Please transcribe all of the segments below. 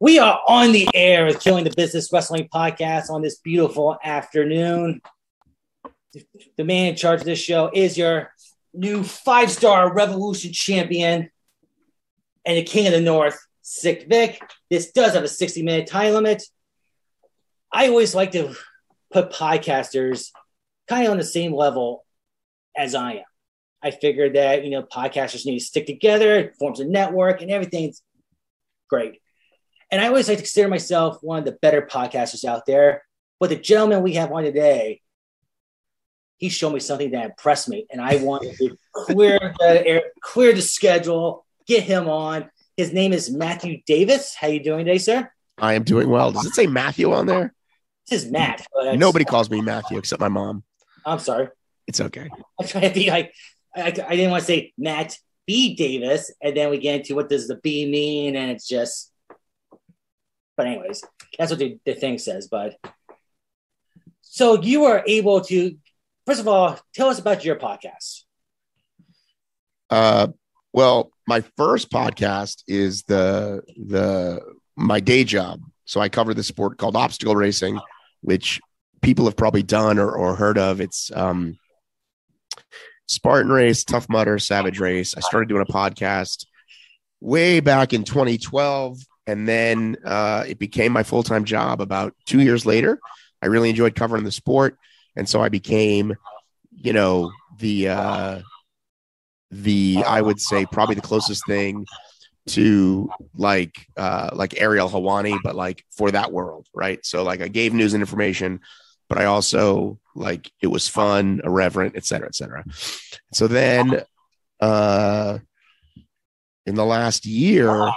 We are on the air with Killing the Business Wrestling podcast on this beautiful afternoon. The man in charge of this show is your new five star Revolution champion and the King of the North, Sick Vic. This does have a 60 minute time limit. I always like to put podcasters kind of on the same level as I am. I figured that, you know, podcasters need to stick together, it forms a network, and everything's great. And I always like to consider myself one of the better podcasters out there. But the gentleman we have on today, he showed me something that impressed me, and I wanted to clear the air, clear the schedule, get him on. His name is Matthew Davis. How you doing today, sir? I am doing well. Does it say Matthew on there? This is Matt. Nobody calls me Matthew except my mom. I'm sorry. It's okay. I'm trying to be like, I, I didn't want to say Matt B. Davis, and then we get into what does the B mean, and it's just. But anyways, that's what the, the thing says. But so you were able to, first of all, tell us about your podcast. Uh, well, my first podcast is the the my day job. So I cover the sport called obstacle racing, which people have probably done or, or heard of. It's um, Spartan Race, Tough Mudder, Savage Race. I started doing a podcast way back in 2012, and then uh, it became my full time job about two years later. I really enjoyed covering the sport, and so I became, you know, the uh, the I would say probably the closest thing to like uh like Ariel Helwani, but like for that world, right? So like I gave news and information, but I also like it was fun, irreverent, et cetera, et cetera. So then uh in the last year,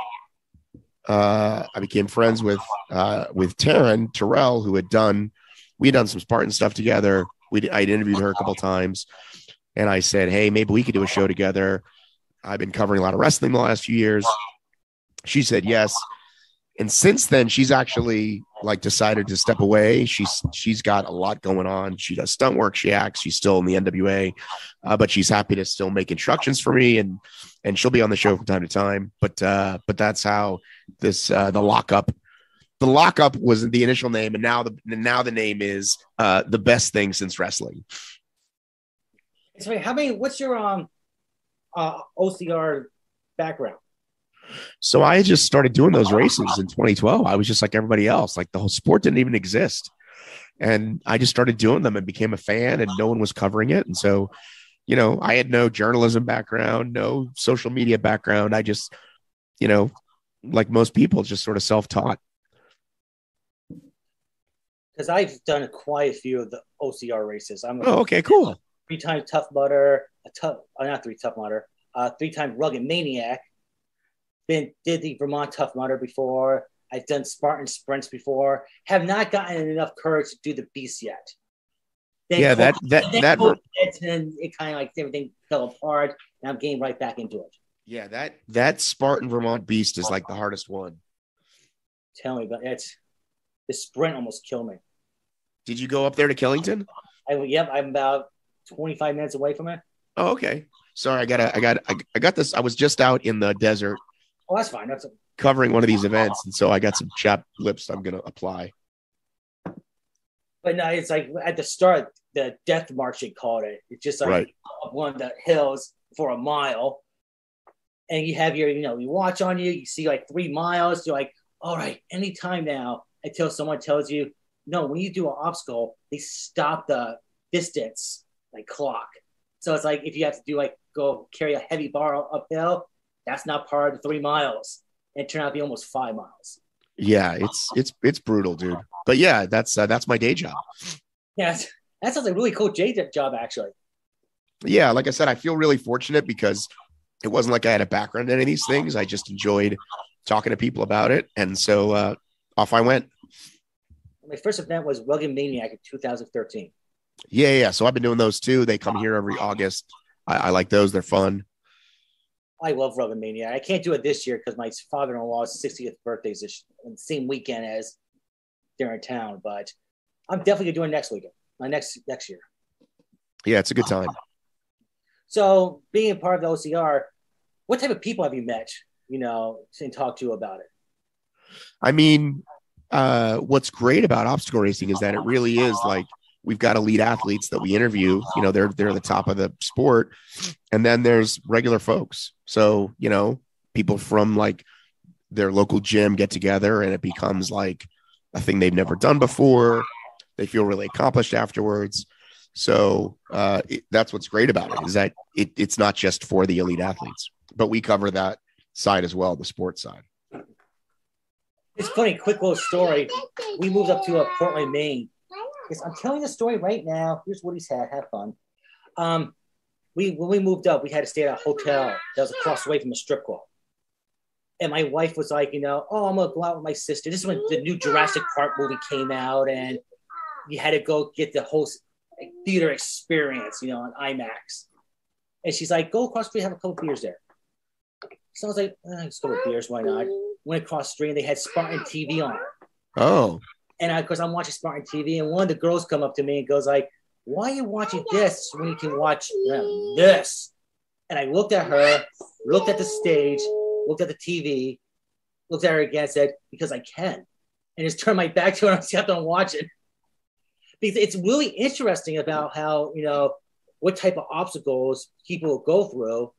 uh I became friends with uh with Taryn Terrell, who had done we had done some Spartan stuff together. We I'd interviewed her a couple times and I said, Hey, maybe we could do a show together. I've been covering a lot of wrestling the last few years. She said yes. And since then, she's actually like decided to step away. She's she's got a lot going on. She does stunt work. She acts. She's still in the NWA, uh, but she's happy to still make instructions for me, and and she'll be on the show from time to time. But uh, but that's how this uh, the lockup. The lockup was the initial name, and now the now the name is uh, the best thing since wrestling. So, how many? What's your um uh, OCR background? So I just started doing those races in 2012. I was just like everybody else. Like the whole sport didn't even exist. And I just started doing them and became a fan and no one was covering it. And so, you know, I had no journalism background, no social media background. I just, you know, like most people, just sort of self-taught. Because I've done quite a few of the OCR races. I'm oh, okay, cool. Three time tough mudder, a tough, oh, not three tough mudder, uh, three time rugged maniac, been did the Vermont Tough Mudder before. I've done Spartan sprints before. Have not gotten enough courage to do the beast yet. Then yeah, that that that and it kind of like everything fell apart, and I'm getting right back into it. Yeah, that that Spartan Vermont Beast is like the hardest one. Tell me about it. The sprint almost killed me. Did you go up there to Killington? I yep, I'm about 25 minutes away from it. Oh, okay. Sorry, I got I got I got this. I was just out in the desert Oh, that's fine. That's a- covering one of these events, and so I got some chapped lips. I'm gonna apply. But no, it's like at the start, the death march they called it. It's just like right. up one of the hills for a mile, and you have your, you know, you watch on you. You see like three miles. You're like, all right, anytime now. Until someone tells you, no. When you do an obstacle, they stop the distance like clock. So it's like if you have to do like go carry a heavy bar uphill, that's not part of the three miles. And it turned out to be almost five miles. Yeah, it's it's it's brutal, dude. But yeah, that's uh, that's my day job. Yeah, that sounds like a really cool day job, actually. Yeah, like I said, I feel really fortunate because it wasn't like I had a background in any of these things. I just enjoyed talking to people about it, and so uh, off I went. My first event was Rugged Maniac in 2013. Yeah, yeah. So I've been doing those too. They come here every August. I, I like those; they're fun. I love Rugged Mania. I can't do it this year because my father-in-law's 60th birthday is this same weekend as they're in town. But I'm definitely gonna do it next weekend, my next next year. Yeah, it's a good time. So, being a part of the OCR, what type of people have you met? You know, and talked to about it. I mean, uh, what's great about obstacle racing is that it really is like we've got elite athletes that we interview. You know, they're they're the top of the sport, and then there's regular folks. So you know, people from like their local gym get together, and it becomes like a thing they've never done before. They feel really accomplished afterwards. So uh, it, that's what's great about it is that it, it's not just for the elite athletes, but we cover that side as well, the sports side. It's funny, quick little story. We moved up to uh, Portland, Maine. I'm telling the story right now. Here's Woody's hat. Have fun. Um, we when we moved up, we had to stay at a hotel that was across the way from a strip club. And my wife was like, you know, oh, I'm gonna go out with my sister. This is when the new Jurassic Park movie came out, and you had to go get the whole theater experience, you know, on IMAX. And she's like, go across the street, have a couple beers there. So I was like, eh, let's beers, why not? Went across the street and they had Spartan TV on. Oh. And of course, I'm watching Spartan TV, and one of the girls come up to me and goes like, "Why are you watching this when you can watch this?" And I looked at her, looked at the stage, looked at the TV, looked at her again, said, "Because I can," and just turned my back to her and kept on watching. Because it's really interesting about how you know what type of obstacles people go through,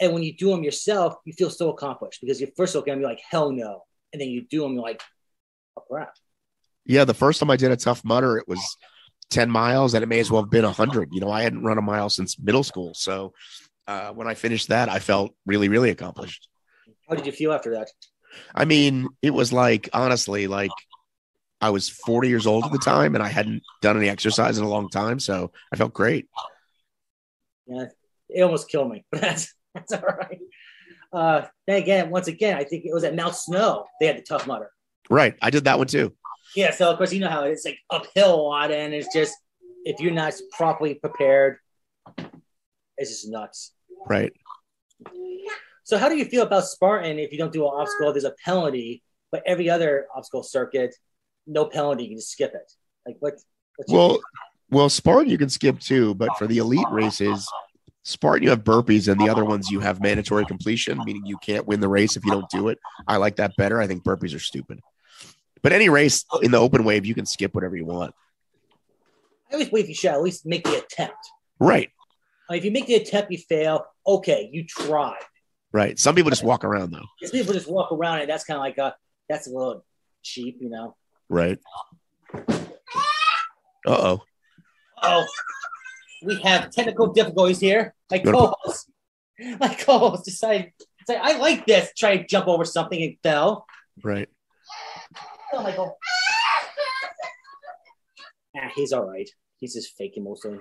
and when you do them yourself, you feel so accomplished because you first look at them, you're like, "Hell no," and then you do them, you're like, "Oh crap." Yeah, the first time I did a Tough Mudder, it was 10 miles and it may as well have been 100. You know, I hadn't run a mile since middle school. So uh, when I finished that, I felt really, really accomplished. How did you feel after that? I mean, it was like, honestly, like I was 40 years old at the time and I hadn't done any exercise in a long time. So I felt great. Yeah, it almost killed me, but that's, that's all right. Uh, then again, once again, I think it was at Mount Snow. They had the Tough Mudder. Right. I did that one too. Yeah, so of course you know how it's like uphill a lot, and it's just if you're not properly prepared, it's just nuts. Right. So how do you feel about Spartan if you don't do an obstacle? There's a penalty, but every other obstacle circuit, no penalty, you can just skip it. Like what? Well, well, Spartan you can skip too, but for the elite races, Spartan you have burpees, and the other ones you have mandatory completion, meaning you can't win the race if you don't do it. I like that better. I think burpees are stupid. But any race in the open wave, you can skip whatever you want. I always believe you should at least make the attempt. Right. if you make the attempt, you fail. Okay, you tried. Right. Some people just walk around though. Some people just walk around, and that's kind of like a that's a little cheap, you know. Right. Uh oh. Oh, we have technical difficulties here. My co-host, my co-host decided say, "I like this." Try to jump over something and fell. Right. Oh, Michael. Ah, he's all right. He's just faking mostly.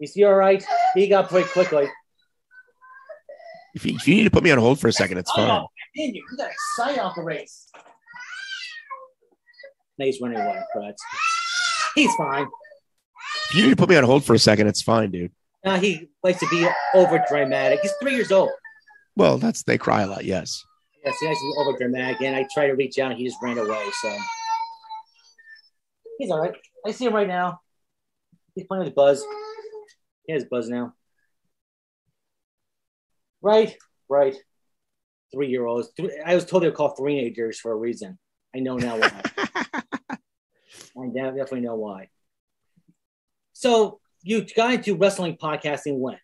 Is he all right? He got pretty quickly. If you, if you need to put me on hold for a second, it's fine. Oh, you, you got excited off the race. Now he's running away, but he's fine. If you need to put me on hold for a second, it's fine, dude. Now he likes to be over dramatic. He's three years old. Well, that's they cry a lot, yes. He likes to be over dramatic, and I try to reach out, and he just ran away. So he's all right. I see him right now. He's playing with Buzz. He has Buzz now. Right, right. Three year olds. I was told they were called teenagers for a reason. I know now why. I definitely know why. So you got into wrestling podcasting when?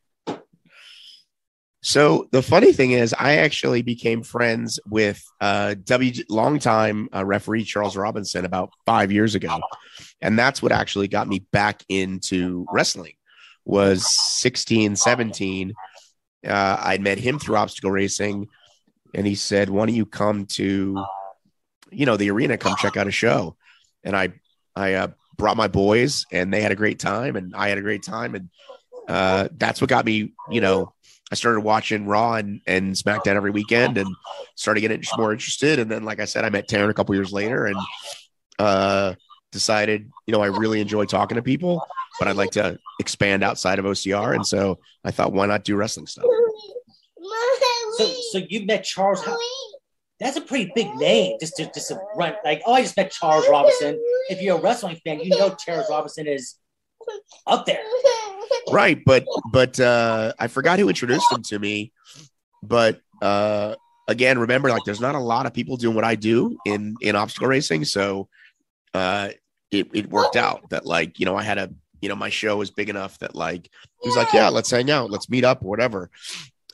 So the funny thing is, I actually became friends with uh, W longtime uh, referee Charles Robinson about five years ago, and that's what actually got me back into wrestling. Was 16, 17. Uh, I met him through obstacle racing, and he said, "Why don't you come to, you know, the arena? Come check out a show." And I, I uh, brought my boys, and they had a great time, and I had a great time, and uh, that's what got me, you know I started watching Raw and, and SmackDown every weekend and started getting more interested. And then, like I said, I met Taryn a couple years later and uh, decided, you know, I really enjoy talking to people, but I'd like to expand outside of OCR. And so I thought, why not do wrestling stuff? So, so you met Charles. That's a pretty big name just to just to run like, oh, I just met Charles Robinson. If you're a wrestling fan, you know Charles Robinson is up there. Right, but but uh, I forgot who introduced him to me, but uh, again, remember, like there's not a lot of people doing what I do in in obstacle racing, so uh, it it worked out that like you know I had a you know my show was big enough that like he was like, yeah, let's hang out, let's meet up, whatever,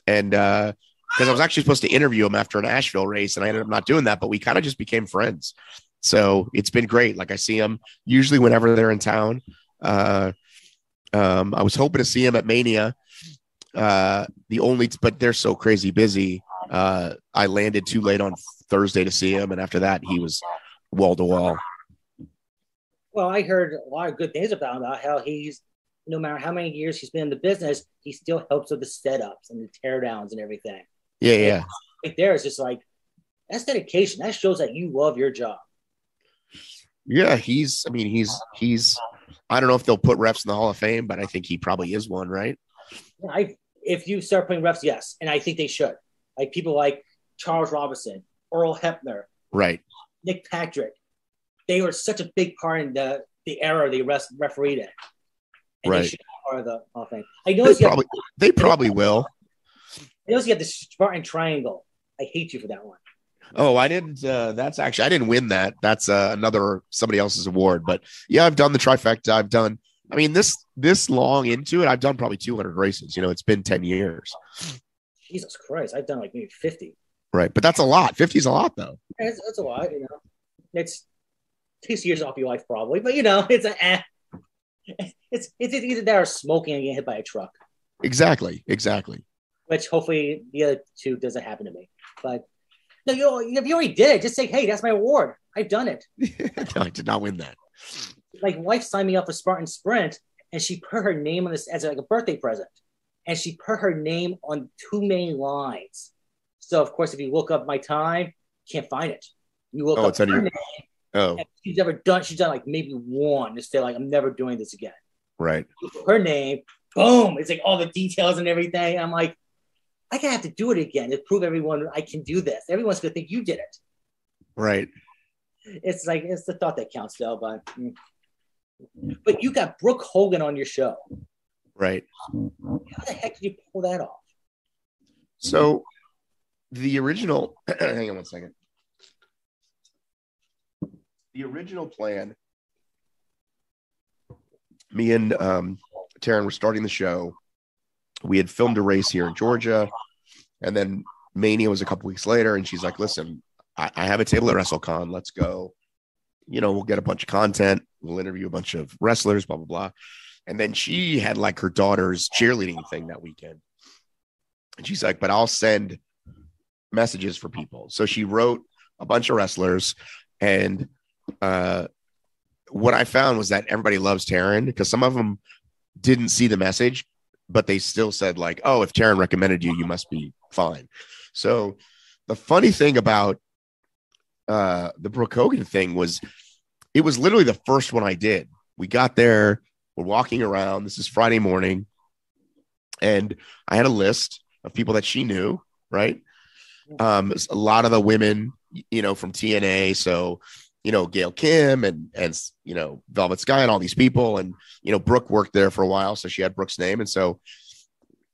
and uh, because I was actually supposed to interview him after an Asheville race, and I ended up not doing that, but we kind of just became friends. So it's been great. Like I see him usually whenever they're in town. Uh, um, I was hoping to see him at Mania. Uh, the only, but they're so crazy busy. Uh, I landed too late on Thursday to see him, and after that, he was wall to wall. Well, I heard a lot of good things about him, about how he's no matter how many years he's been in the business, he still helps with the setups and the teardowns and everything. Yeah, yeah. Right there is just like that's dedication. That shows that you love your job. Yeah, he's. I mean, he's he's. I don't know if they'll put refs in the Hall of Fame, but I think he probably is one, right? I if you start putting refs, yes, and I think they should. Like people like Charles Robinson, Earl Hebner, right, Nick Patrick. They were such a big part in the the era they ref, refereed in. And right. they should be part of the Hall of Fame. I know they probably, have, they probably will. I know you have the Spartan Triangle. I hate you for that one. Oh, I didn't. Uh, that's actually I didn't win that. That's uh, another somebody else's award. But yeah, I've done the trifecta. I've done. I mean, this this long into it, I've done probably 200 races. You know, it's been 10 years. Jesus Christ, I've done like maybe 50. Right, but that's a lot. 50 is a lot, though. It's, it's a lot. You know, it's takes years off your life probably, but you know, it's a. Eh. It's it's either that or smoking and getting hit by a truck. Exactly. Exactly. Which hopefully the other two doesn't happen to me, but no, you, you already did it. Just say, hey, that's my award. I've done it. no, I did not win that. Like, wife signed me up for Spartan Sprint, and she put her name on this as like a birthday present, and she put her name on too many lines. So, of course, if you look up my time, can't find it. You look oh, up it's her name. Oh, she's never done. She's done like maybe one to say like I'm never doing this again. Right. Her name, boom. It's like all the details and everything. I'm like, I gotta have to do it again to prove everyone I can do this. Everyone's gonna think you did it. Right. It's like it's the thought that counts, though. But mm. but you got Brooke Hogan on your show. Right. How the heck did you pull that off? So the original hang on one second. The original plan, me and um Taryn were starting the show we had filmed a race here in Georgia, and then Mania was a couple weeks later, and she's like, "Listen, I, I have a table at WrestleCon. Let's go. You know, we'll get a bunch of content. We'll interview a bunch of wrestlers, blah blah blah." And then she had like her daughter's cheerleading thing that weekend, and she's like, "But I'll send messages for people." So she wrote a bunch of wrestlers, and uh, what I found was that everybody loves Taryn because some of them didn't see the message but they still said like, "Oh, if Taryn recommended you, you must be fine." So the funny thing about uh, the Brooke Hogan thing was, it was literally the first one I did. We got there, we're walking around. This is Friday morning, and I had a list of people that she knew. Right, um, a lot of the women, you know, from TNA. So you know, Gail Kim and and you know, Velvet Sky and all these people. And, you know, Brooke worked there for a while, so she had Brooke's name. And so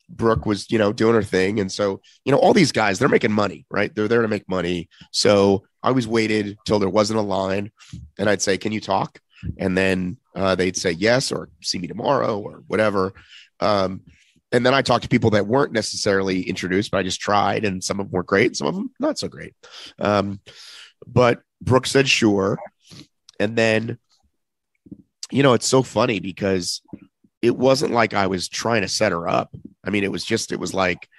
Brooke was, you know, doing her thing. And so, you know, all these guys, they're making money, right? They're there to make money. So I always waited till there wasn't a line and I'd say, Can you talk? And then uh, they'd say yes or see me tomorrow or whatever. Um, and then I talked to people that weren't necessarily introduced, but I just tried, and some of them were great, some of them not so great. Um, but Brooke said sure. And then, you know, it's so funny because it wasn't like I was trying to set her up. I mean, it was just, it was like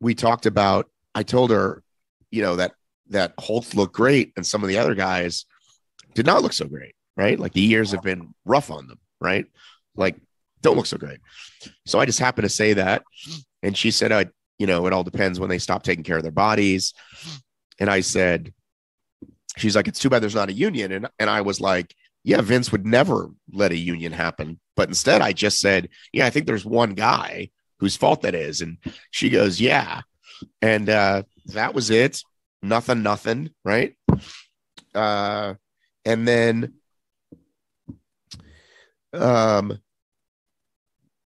we talked about, I told her, you know, that that Hulk looked great and some of the other guys did not look so great, right? Like the years have been rough on them, right? Like don't look so great. So I just happened to say that. And she said, I, you know, it all depends when they stop taking care of their bodies. And I said, she's like, it's too bad there's not a union. And, and I was like, yeah, Vince would never let a union happen. But instead, I just said, yeah, I think there's one guy whose fault that is. And she goes, yeah. And uh, that was it. Nothing, nothing. Right. Uh, and then um,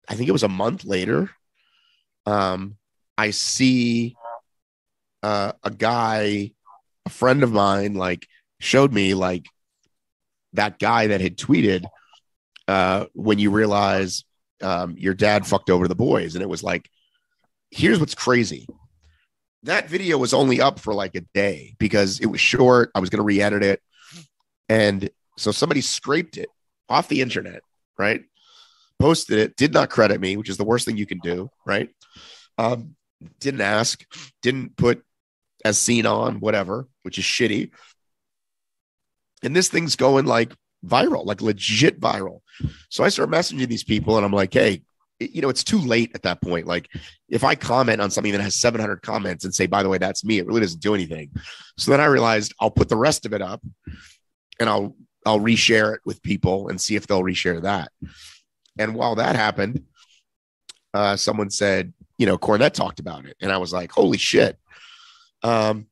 I think it was a month later. Um, I see uh, a guy, a friend of mine, like showed me like that guy that had tweeted uh, when you realize um, your dad fucked over the boys, and it was like, here's what's crazy. That video was only up for like a day because it was short. I was going to re-edit it, and so somebody scraped it off the internet, right? Posted it, did not credit me, which is the worst thing you can do, right? Um, didn't ask, didn't put as seen on, whatever, which is shitty. And this thing's going like viral, like legit viral. So I start messaging these people and I'm like, hey, you know, it's too late at that point. Like, if I comment on something that has 700 comments and say, by the way, that's me, it really doesn't do anything. So then I realized I'll put the rest of it up and I'll I'll reshare it with people and see if they'll reshare that. And while that happened, uh, someone said, you know, Cornette talked about it, and I was like, holy shit. Um,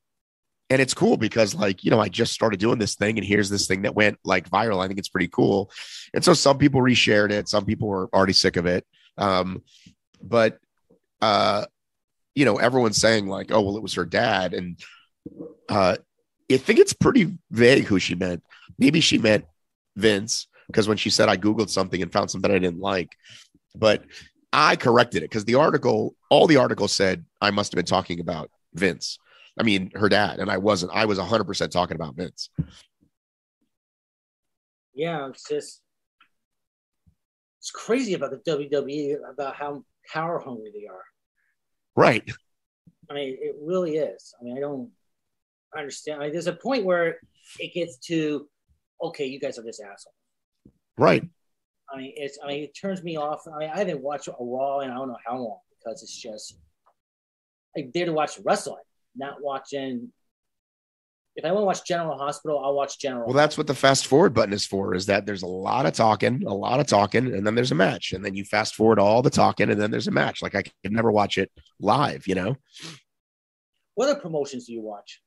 and it's cool because like you know i just started doing this thing and here's this thing that went like viral. I think it's pretty cool. And so some people reshared it. Some people were already sick of it. Um but uh you know everyone's saying like oh well it was her dad. And uh i think it's pretty vague who she meant. Maybe she meant vince because when she said i googled something and found something i didn't like. But i corrected it because the article all the article said i must have been talking about vince I mean, her dad, and I wasn't. I was 100% talking about Vince. Yeah, it's just it's crazy about the WWE about how power hungry they are. Right. I mean, it really is. I mean, I don't understand. I mean, there's a point where it gets to, okay, you guys are just assholes. Right. I mean, it's. I mean, it turns me off. I mean, I haven't watched a Raw in I don't know how long because it's just. I'm there to watch wrestling not watching. If I want to watch General Hospital, I'll watch General. Well, that's what the fast forward button is for. Is that there's a lot of talking, a lot of talking, and then there's a match, and then you fast forward all the talking, and then there's a match. Like I can never watch it live, you know. What other promotions do you watch?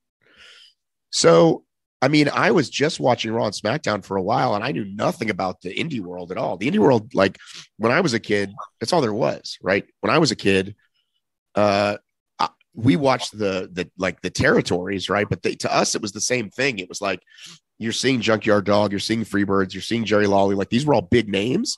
So I mean, I was just watching Raw and SmackDown for a while, and I knew nothing about the indie world at all. The indie world, like when I was a kid, that's all there was, right? When I was a kid, uh, we watched the the like the territories, right? But they, to us, it was the same thing. It was like you're seeing Junkyard Dog, you're seeing Freebirds, you're seeing Jerry Lawler. Like these were all big names,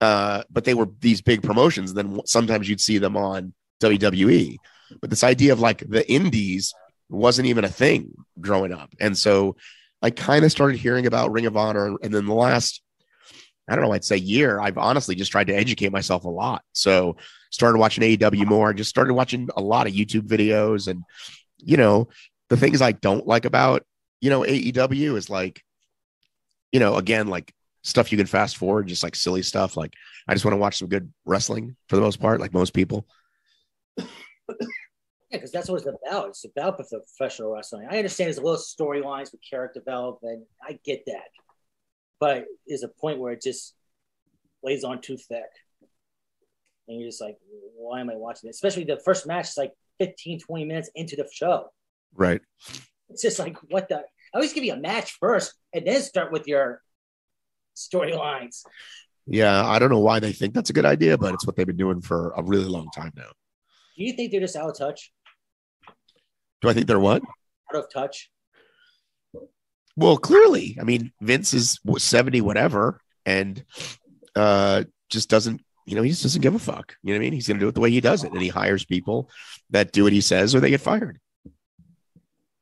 uh, but they were these big promotions. And Then sometimes you'd see them on WWE. But this idea of like the indies wasn't even a thing growing up, and so I kind of started hearing about Ring of Honor, and then the last I don't know, I'd say year, I've honestly just tried to educate myself a lot. So started watching AEW more, just started watching a lot of YouTube videos. And, you know, the things I don't like about, you know, AEW is like, you know, again, like stuff you can fast forward, just like silly stuff. Like I just want to watch some good wrestling for the most part, like most people. Yeah, because that's what it's about. It's about professional wrestling. I understand there's a little storylines with character development. I get that but is a point where it just lays on too thick. And you're just like, why am I watching this? Especially the first match is like 15, 20 minutes into the show. Right. It's just like, what the? I always give you a match first and then start with your storylines. Yeah, I don't know why they think that's a good idea, but it's what they've been doing for a really long time now. Do you think they're just out of touch? Do I think they're what? Out of touch. Well, clearly, I mean, Vince is 70 whatever and uh, just doesn't, you know, he just doesn't give a fuck. You know what I mean? He's going to do it the way he does it. And he hires people that do what he says or they get fired.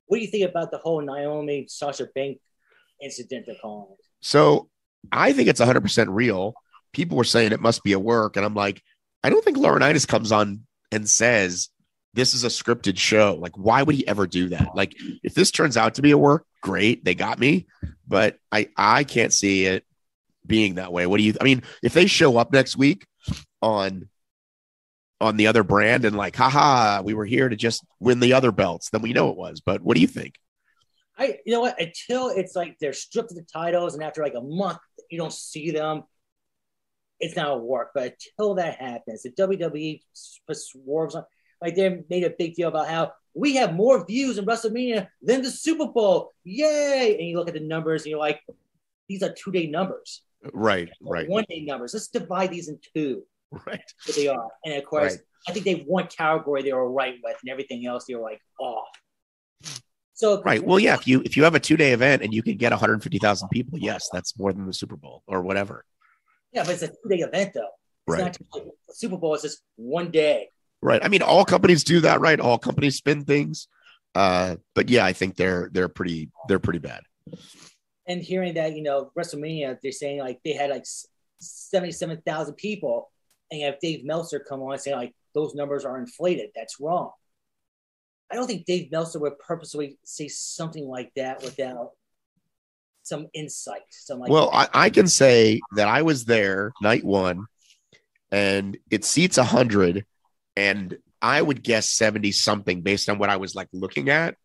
What do you think about the whole Naomi Sasha Bank incident they're calling it? So I think it's 100% real. People were saying it must be a work. And I'm like, I don't think Laurinaitis comes on and says, this is a scripted show. Like, why would he ever do that? Like, if this turns out to be a work, great, they got me. But I I can't see it being that way. What do you? I mean, if they show up next week on on the other brand and like, haha, we were here to just win the other belts, then we know it was. But what do you think? I you know what? Until it's like they're stripped of the titles, and after like a month, you don't see them. It's not a work. But until that happens, the WWE swerves on like they made a big deal about how we have more views in WrestleMania than the Super Bowl. Yay! And you look at the numbers and you're like, these are two day numbers. Right, right. One day numbers. Let's divide these in two. Right. But they are. And of course, right. I think they one category they were right with, and everything else you're like off. So right. Well, yeah. If you if you have a two day event and you can get 150,000 people, yes, that's more than the Super Bowl or whatever. Yeah, but it's a two day event though. It's Right. not Super Bowl is just one day. Right. I mean, all companies do that, right? All companies spin things. Uh, but yeah, I think they're they're pretty they're pretty bad. And hearing that, you know, WrestleMania, they're saying like they had like seventy-seven thousand people, and you have Dave Meltzer come on and say like those numbers are inflated. That's wrong. I don't think Dave Meltzer would purposely say something like that without some insight. Some like Well, I, I can say that I was there night one, and it seats hundred, and I would guess seventy something based on what I was like looking at.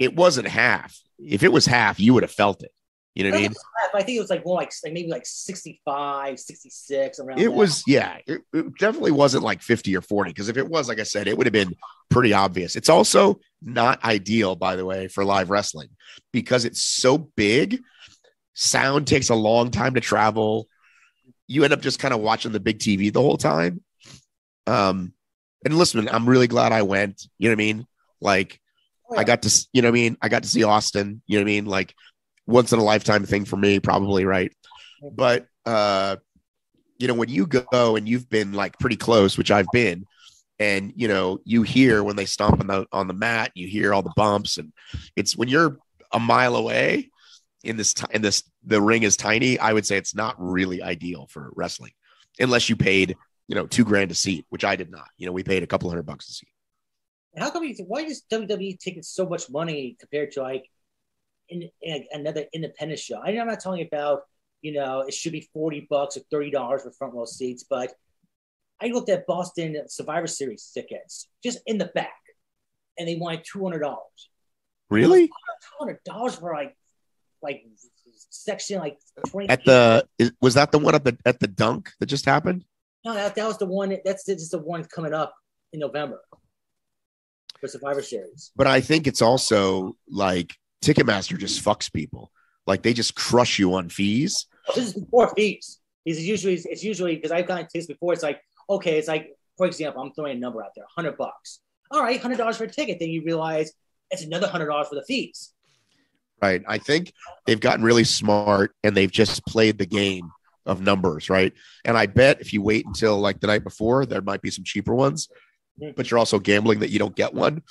It wasn't half. If it was half, you would have felt it. You know what I mean? think it was half, I think it was like more like, like maybe like 65, 66 around. It that. was, yeah, it, it definitely wasn't like 50 or 40. Because if it was, like I said, it would have been pretty obvious. It's also not ideal, by the way, for live wrestling because it's so big. Sound takes a long time to travel. You end up just kind of watching the big TV the whole time. Um, and listen, I'm really glad I went. You know what I mean? Like, Oh, yeah. I got to, you know what I mean? I got to see Austin, you know what I mean? Like once in a lifetime thing for me, probably, right? But uh, you know, when you go and you've been like pretty close, which I've been, and you know, you hear when they stomp on the on the mat, you hear all the bumps, and it's when you're a mile away in this ti- in this the ring is tiny, I would say it's not really ideal for wrestling, unless you paid, you know, two grand a seat, which I did not. You know, we paid a couple hundred bucks a seat. How come you? Why is WWE taking so much money compared to like in, in another independent show? I know I'm not talking about you know it should be forty bucks or thirty dollars for front row seats, but I looked at Boston Survivor Series tickets just in the back, and they wanted two hundred dollars. Really? Two hundred dollars for like like section like twenty. At the is, was that the one at the at the dunk that just happened? No, that, that was the one. That's just the one coming up in November for Survivor Series. But I think it's also like Ticketmaster just fucks people. Like they just crush you on fees. Oh, this is before fees. Is usually it's usually because I've gotten tickets before. It's like okay, it's like for example, I'm throwing a number out there, hundred bucks. All right, hundred dollars for a ticket. Then you realize it's another hundred dollars for the fees. Right. I think they've gotten really smart and they've just played the game of numbers, right? And I bet if you wait until like the night before, there might be some cheaper ones, but you're also gambling that you don't get one.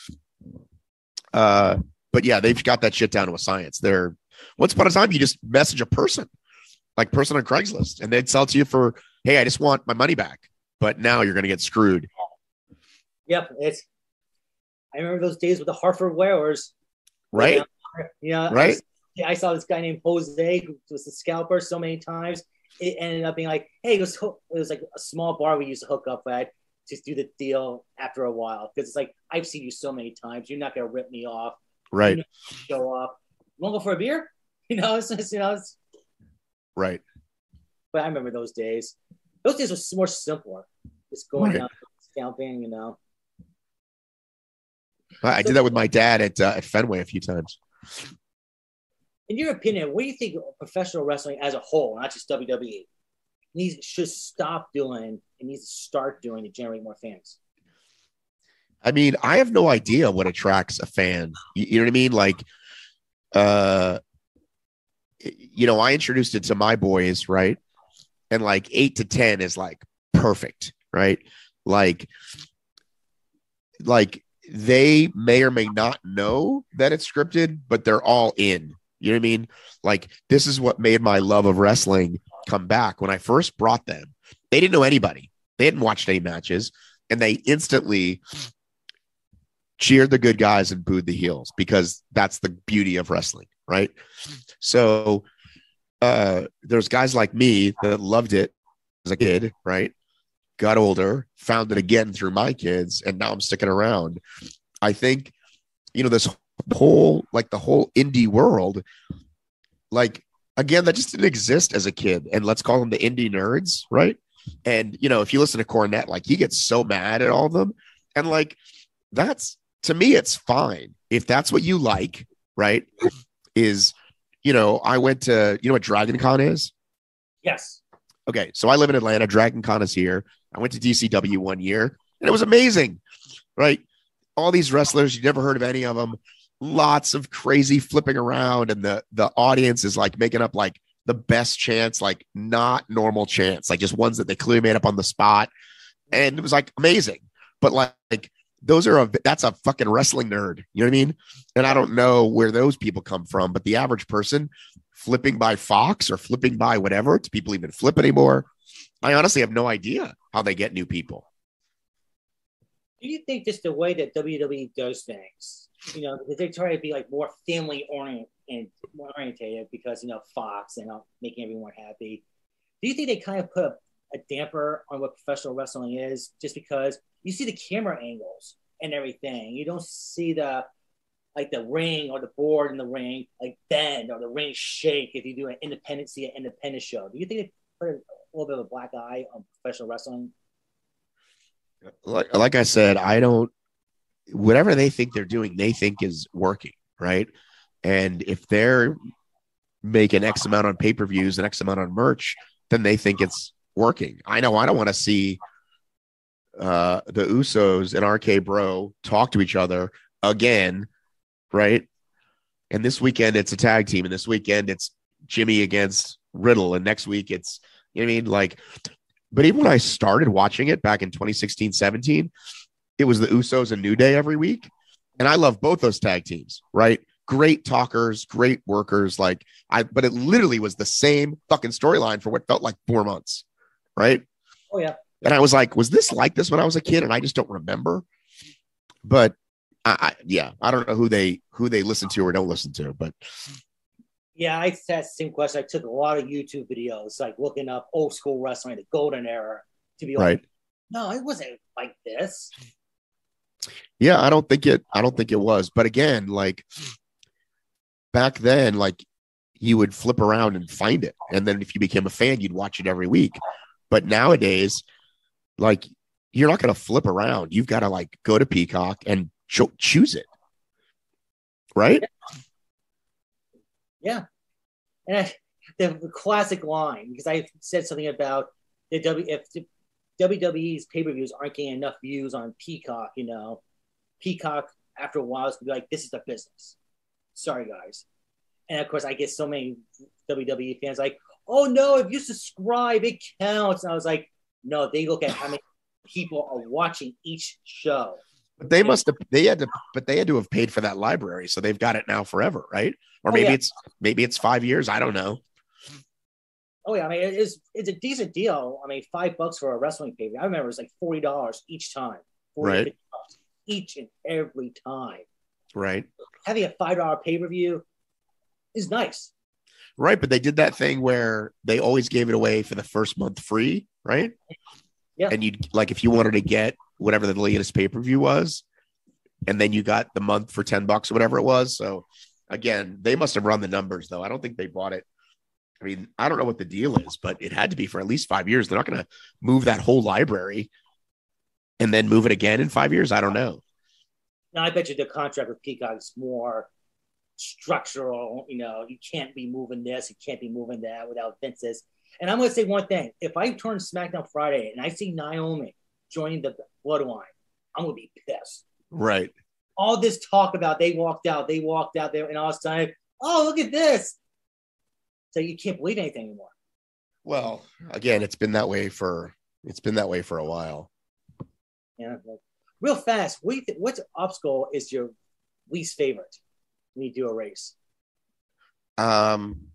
Uh, but yeah, they've got that shit down to a science. They're once upon a time, you just message a person, like person on Craigslist, and they'd sell to you for, hey, I just want my money back. But now you're going to get screwed, Yep, it's. I remember those days with the Hartford Whalers. right? Yeah, Right. I, I saw this guy named Jose who was a scalper so many times. It ended up being like, hey, it was it was like a small bar we used to hook up at. Just do the deal after a while because it's like I've seen you so many times. You're not gonna rip me off. Right. show up. Want to go for a beer? You know, it's just, you know. It's, Right. but I remember those days. Those days were more simpler. Just going Right. out scalping, you know. I, I did that with my dad at uh, at Fenway a few times. In your opinion, what do you think professional wrestling as a whole, not just WWE, needs should stop doing and needs to start doing to generate more fans? I mean, I have no idea what attracts a fan. You, you know what I mean? Like, uh, you know, I introduced it to my boys, right? And like eight to 10 is like perfect, right? Like, like they may or may not know that it's scripted, but they're all in. You know what I mean? Like, this is what made my love of wrestling come back. When I first brought them, they didn't know anybody, they hadn't watched any matches, and they instantly cheered the good guys and booed the heels because that's the beauty of wrestling, right? So uh there's guys like me that loved it as a kid, right? Got older, found it again through my kids, and now I'm sticking around. I think, you know, this whole like the whole indie world, like again, that just didn't exist as a kid. And let's call them the indie nerds, right? And you know, if you listen to Cornette, like he gets so mad at all of them, and like that's to me, it's fine if that's what you like, right? Is you know, I went to you know what Dragon Con is? Yes. Okay, so I live in Atlanta. Dragon Con is here. I went to DCW one year. And it was amazing, right? All these wrestlers, you never heard of any of them. Lots of crazy flipping around, and the the audience is like making up like the best chance like not normal chance like just ones that they clearly made up on the spot. And it was like amazing. But like, like those are a that's a fucking wrestling nerd. You know what I mean? And I don't know where those people come from, but the average person flipping by Fox or flipping by whatever, do people even flip anymore? I honestly have no idea how they get new people. Do you think just the way that WWE does things, you know, try to be like more family oriented and more orientated because you know Fox and making everyone happy. Do you think they kind of put a, a damper on what professional wrestling is just because you see the camera angles and everything. You don't see the like the ring or the board in the ring like bend or the ring shake if you do an independent see an independent show. Do you think they put a little bit of a black eye on professional wrestling? Like like I said, I don't whatever they think they're doing, they think is working, right? And if they're making X amount on pay-per-views and X amount on merch, then they think it's working. I know I don't want to see uh, the Usos and RK Bro talk to each other again, right? And this weekend it's a tag team, and this weekend it's Jimmy against Riddle, and next week it's you know what I mean like. But even when I started watching it back in 2016, 17, it was the Usos and New Day every week. And I love both those tag teams, right? Great talkers, great workers. Like I, but it literally was the same fucking storyline for what felt like four months, right? Oh, yeah. And I was like, was this like this when I was a kid? And I just don't remember. But I, I yeah, I don't know who they who they listen to or don't listen to, but yeah, I asked the same question. I took a lot of YouTube videos, like looking up old school wrestling, the golden era, to be like, right. no, it wasn't like this. Yeah, I don't think it. I don't think it was. But again, like back then, like you would flip around and find it, and then if you became a fan, you'd watch it every week. But nowadays, like you're not going to flip around. You've got to like go to Peacock and cho- choose it. Right? Yeah. And I, the, classic line, because I said something about the W if the WWE's pay-per-views aren't getting enough views on Peacock, you know, Peacock after a while is gonna be like, this is the business. Sorry guys. And of course I get so many WWE fans like, oh no, if you subscribe, it counts. And I was like, no, they look at how many people are watching each show. But they must have they had to but they had to have paid for that library, so they've got it now forever, right? Or oh, maybe oh, yeah. it's maybe it's five years. I don't know. Oh yeah, I mean it's it's a decent deal. I mean, five bucks for a wrestling pay. I remember it was like forty dollars each time. Right. Each and every time. Right. Having a five dollar pay per view is nice. Right, but they did that thing where they always gave it away for the first month free, right? Yeah. And you'd like if you wanted to get whatever the latest pay per view was, and then you got the month for ten bucks or whatever it was. So again, they must have run the numbers though. I don't think they bought it. I mean, I don't know what the deal is, but it had to be for at least five years. They're not going to move that whole library and then move it again in five years. I don't know. Now, I bet you the contract with Peacock is more structural. You know, you can't be moving this, you can't be moving that without Vince's. And I'm going to say one thing: if I turn SmackDown Friday and I see Naomi joining the Bloodline, I'm going to be pissed. Right. All this talk about they walked out, they walked out there, and all this time, oh look at this. So you can't believe anything anymore. Well, again, it's been that way for it's been that way for a while. Yeah. Real fast, what th- what's obstacle is your least favorite? when you do a race? Um,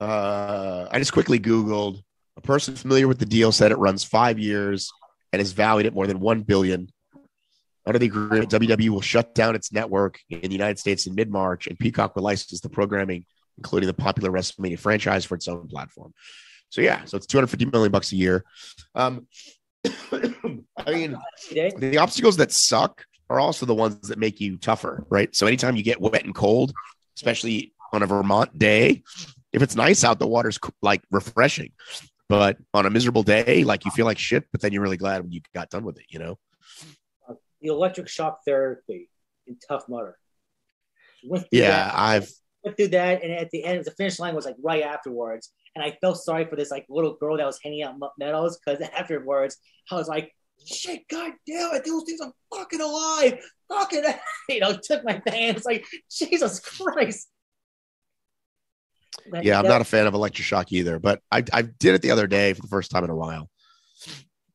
uh, I just quickly Googled a person familiar with the deal said it runs five years and is valued at more than one billion. Under the agreement, WWE will shut down its network in the United States in mid-March, and Peacock will license the programming, including the popular WrestleMania franchise, for its own platform. So yeah, so it's 250 million bucks a year. Um, I mean, the obstacles that suck are also the ones that make you tougher, right? So anytime you get wet and cold, especially on a Vermont day, if it's nice out, the water's like refreshing. But on a miserable day, like you feel like shit, but then you're really glad when you got done with it, you know? The electric shock therapy in Tough Mudder. Yeah. I've went through that, and at the end, the finish line was like right afterwards, and I felt sorry for this like little girl that was handing out medals because afterwards, I was like, shit, god damn it, those things are fucking alive. Fucking, you know, took my pants like, Jesus Christ. Yeah, I'm not a fan of electroshock either, but I, I did it the other day for the first time in a while.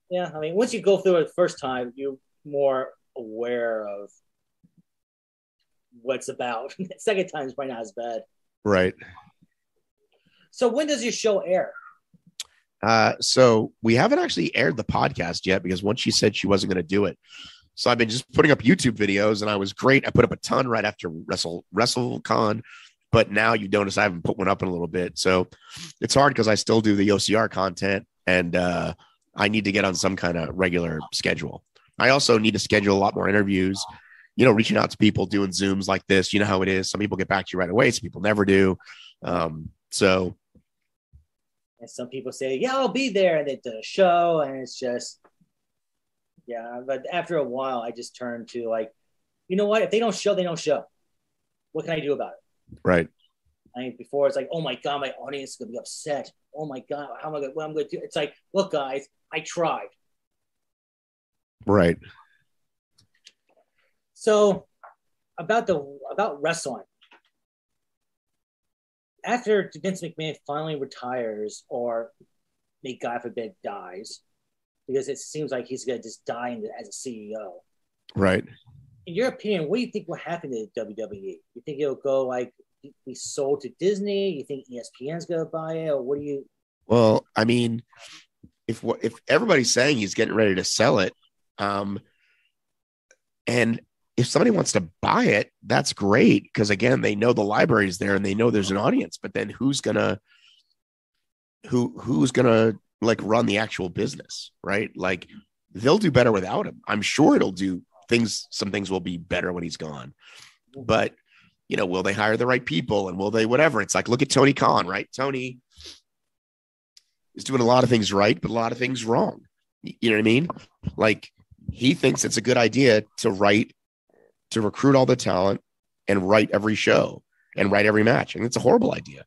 Yeah, I mean, once you go through it the first time, you're more aware of what's about. Second time is probably not as bad. Right. So when does your show air? Uh, so we haven't actually aired the podcast yet because once she said she wasn't going to do it. So I've been just putting up YouTube videos and I was great. I put up a ton right after Wrestle WrestleCon, but now you notice I haven't put one up in a little bit. So it's hard because I still do the OCR content and uh, I need to get on some kind of regular schedule. I also need to schedule a lot more interviews, you know, reaching out to people, doing Zooms like this. You know how it is. Some people get back to you right away, some people never do. Um, so and some people say, "Yeah, I'll be there," and they do a show, and it's just, yeah. But after a while, I just turn to like, you know what? If they don't show, they don't show. What can I do about it? Right. I mean, before it's like, oh my god, my audience is gonna be upset. Oh my god, how am I gonna? What I'm gonna do? It's like, look, guys, I tried. Right. So, about the about wrestling, after Vince McMahon finally retires or may God forbid dies, because it seems like he's going to just die as a CEO. Right. In your opinion, what do you think will happen to WWE? You think it'll go like be sold to Disney? You think ESPN's going to buy it, or what do you? Well, I mean, if if everybody's saying he's getting ready to sell it, um, and if somebody wants to buy it, that's great because again, they know the library is there and they know there's an audience. But then who's gonna who who's gonna like run the actual business, right? Like they'll do better without him. I'm sure it'll do things. Some things will be better when he's gone, but you know, will they hire the right people and will they whatever? It's like look at Tony Khan, right? Tony is doing a lot of things right, but a lot of things wrong. You know what I mean? Like he thinks it's a good idea to write to recruit all the talent and write every show and write every match. And it's a horrible idea.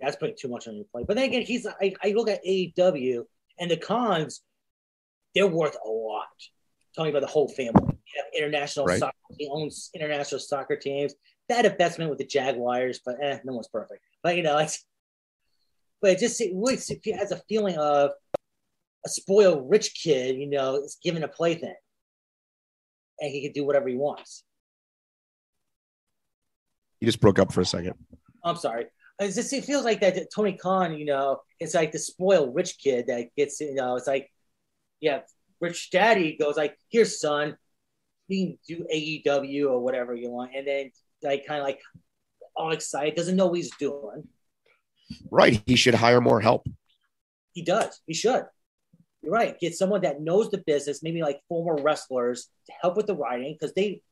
That's putting too much on your plate. But then again, he's I, I look at AEW and the Khans, they're worth a lot. Talking about the whole family. You have international right. soccer, he owns international soccer teams. That investment with the Jaguars, but eh, no one's perfect. But you know, it's but it just it really has a feeling of a spoiled rich kid, you know, is given a plaything and he can do whatever he wants. You just broke up for a second. I'm sorry. It's just, it feels like that Tony Khan, you know, it's like the spoiled rich kid that gets, you know, it's like, yeah, rich daddy goes like, here, son, you can do AEW or whatever you want. And then like kind of like all excited, doesn't know what he's doing. Right. He should hire more help. He does. He should. You're right. Get someone that knows the business, maybe like former wrestlers, to help with the writing because they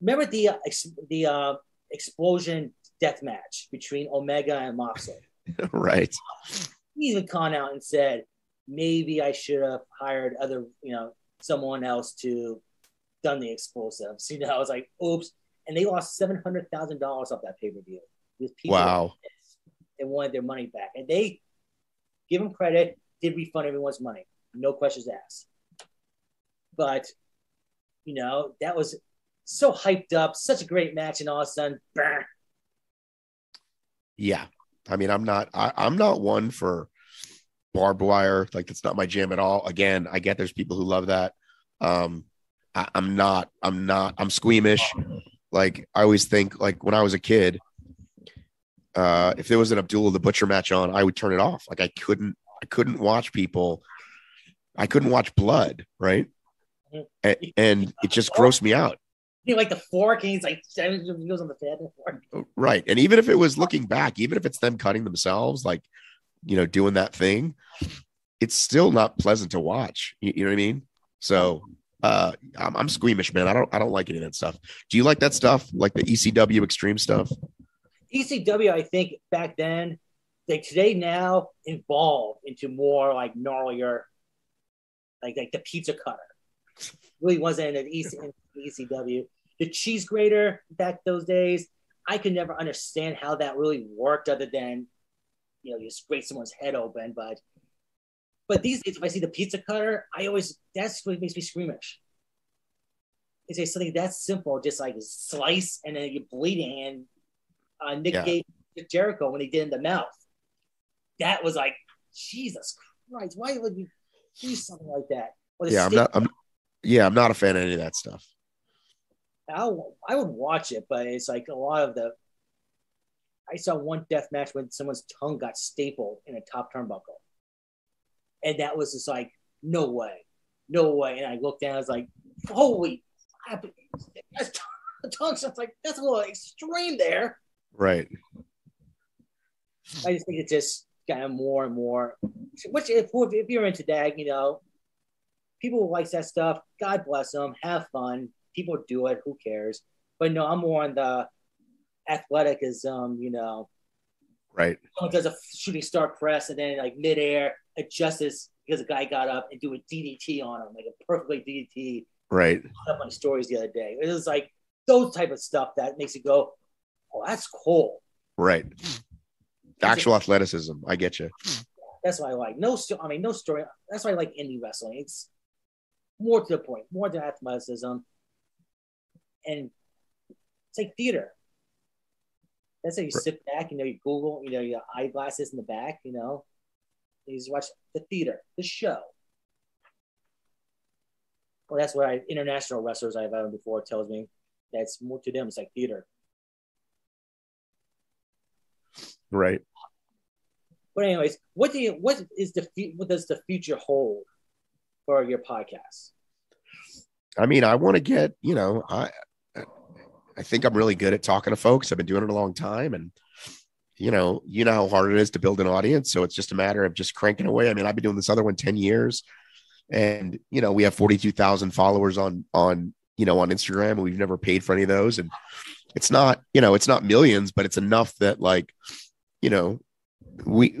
remember the uh, ex, the uh, explosion death match between Omega and Moxley. right. He even gone out and said maybe I should have hired other, you know, someone else to done the explosives. You know, I was like, oops. And they lost seven hundred thousand dollars off that pay per view. Wow. They wanted their money back, and they give them credit did refund everyone's money, no questions asked. But you know that was so hyped up, such a great match, and all of a sudden, burn. Yeah, I mean, I'm not, I, I'm not one for barbed wire. Like that's not my jam at all. Again, I get there's people who love that. Um, I, I'm not, I'm not, I'm squeamish. Like I always think, like when I was a kid, uh, if there was an Abdullah the Butcher match on, I would turn it off. Like I couldn't I couldn't watch people. I couldn't watch blood, right? And, and it just grossed me out. You like the fork, and he's like he goes on the fed Right, and even if it was looking back, even if it's them cutting themselves, like you know, doing that thing, it's still not pleasant to watch. You, you know what I mean? So uh, I'm, I'm squeamish, man. I don't I don't like any of that stuff. Do you like that stuff, like the ECW extreme stuff? ECW, I think back then like today now evolved into more like gnarlier, like like the pizza cutter. Really wasn't an EC, ECW. The cheese grater back those days, I could never understand how that really worked, other than you know you scrape someone's head open. But But these days, if I see the pizza cutter, I always that's what makes me squeamish. Is it something that simple, just like slice and then you're bleeding and uh, Nick Yeah. Jericho when he did in the mouth. That was like Jesus Christ! Why would you do something like that? Yeah, I'm not. I'm yeah, I'm not a fan of any of that stuff. I'll, I would watch it, but it's like a lot of the. I saw one death match when someone's tongue got stapled in a top turnbuckle, and that was just like, no way, no way. And I looked down, I was like, holy, crap, that's tongue stuff like that's a little extreme there. Right. I just think it's just of more and more. Which if if you're into that, you know, people who like that stuff. God bless them. Have fun. People do it. Who cares? But no, I'm more on the athleticism. You know, Right. someone does a shooting star press and then like midair adjusts because a guy got up and do a DDT on him, like a perfectly DDT. Right. Up on the stories the other day. It was like those type of stuff that makes you go, "Oh, that's cool." Right. Actual athleticism. I get you. That's what I like. No, sto- I mean, no story. That's why I like indie wrestling. It's more to the point, more to athleticism, and it's like theater. That's how you Right. sit back, you know, you Google, you know, your eyeglasses in the back, you know, you just watch the theater, the show. Well, that's what I international wrestlers I've had before tells me. That's more to them. It's like theater. Right. But anyways, what do you what is the what does the future hold for your podcast? I mean, I want to get, you know, I I think I'm really good at talking to folks. I've been doing it a long time and you know, you know how hard it is to build an audience, so it's just a matter of just cranking away. I mean, I've been doing this other one 10 years and you know, we have 42,000 followers on on, you know, on Instagram and we've never paid for any of those and it's not, you know, it's not millions, but it's enough that like, you know, we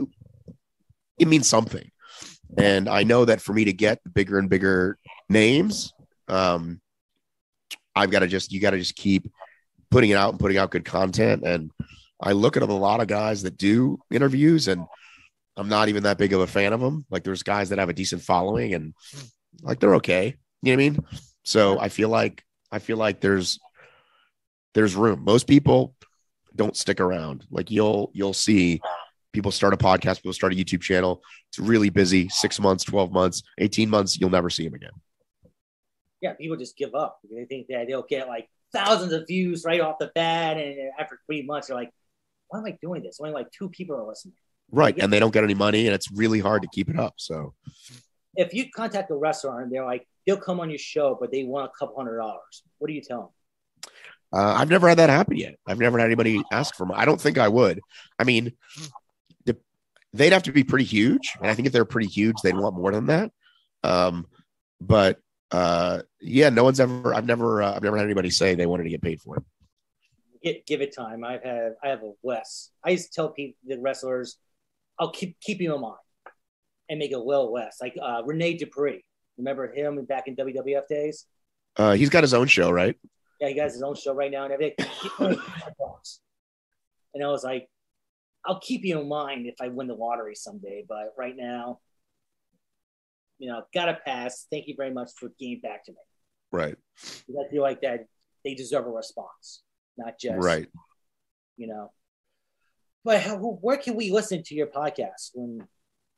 it means something. And I know that for me to get bigger and bigger names, um, I've got to just you got to just keep putting it out and putting out good content. And I look at a lot of guys that do interviews, and I'm not even that big of a fan of them. Like there's guys that have a decent following, and like they're okay. You know what I mean? So I feel like I feel like there's there's room. Most people don't stick around. Like you'll you'll see people start a podcast, people start a YouTube channel. It's really busy. Six months, twelve months, eighteen months. You'll never see them again. Yeah, people just give up. They think that they'll get like thousands of views right off the bat, and after three months, they're like, "Why am I doing this?" Only like two people are listening. Right. And they don't get any money and it's really hard to keep it up. So If you contact a restaurant and they're like, they'll come on your show, but they want a couple hundred dollars, what do you tell them? Uh, I've never had that happen yet. I've never had anybody ask for money. I don't think I would. I mean, the, they'd have to be pretty huge. And I think if they're pretty huge, they'd want more than that. Um, but uh, yeah, no one's ever, I've never, uh, I've never had anybody say they wanted to get paid for it. Get, give it time. I've had I have a Wes. I used to tell people the wrestlers, I'll keep keep you in mind and make a Will West like uh, Rene Dupree. Remember him back in WWF days? Uh, he's got his own show, right? Yeah, he has his own show right now and everything. and I was like, I'll keep you in mind if I win the lottery someday, but right now, you know, gotta pass. Thank you very much for getting back to me. Right. Because I feel like that they deserve a response, not just Right. you know. But how, where can we listen to your podcast when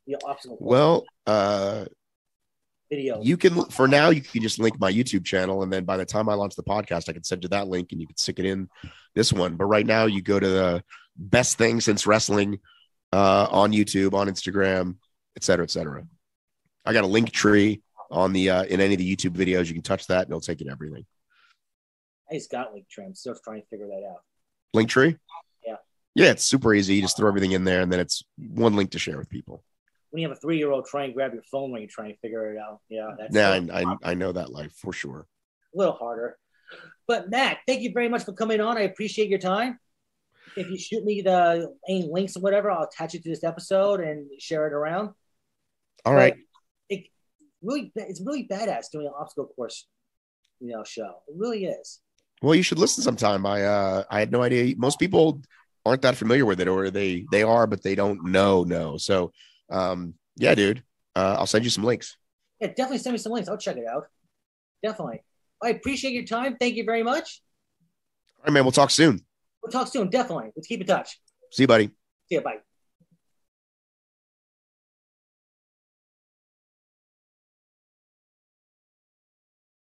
the obstacle Well, uh, video? you can for now you can just link my youtube channel and then by the time i launch the podcast i can send you that link and you can stick it in this one. But right now you go to the best thing since wrestling uh, on youtube on instagram et cetera et cetera. I got a Linktree on the uh, in any of the youtube videos. You can touch that and it'll take you to everything. I just got link trim, still trying to figure that out. Linktree? Yeah. yeah it's super easy. You just throw everything in there and then it's one link to share with people When you have a three year old, try and grab your phone when you're trying to figure it out. Yeah, that's yeah I know that life for sure A little harder. But Matt, thank you very much for coming on. I appreciate your time. If you shoot me the any links or whatever, I'll attach it to this episode and share it around. all right But it really, it's really badass doing an obstacle course, you know, show. It really is. Well, you should listen sometime. I uh I had no idea. Most people aren't that familiar with it, or they they are, but they don't know. No. So um yeah, dude. uh, I'll send you some links. Yeah, definitely send me some links. I'll check it out. Definitely. I appreciate your time. Thank you very much. All right, man. We'll talk soon. We'll talk soon. Definitely. Let's keep in touch. See you, buddy. See you. Bye.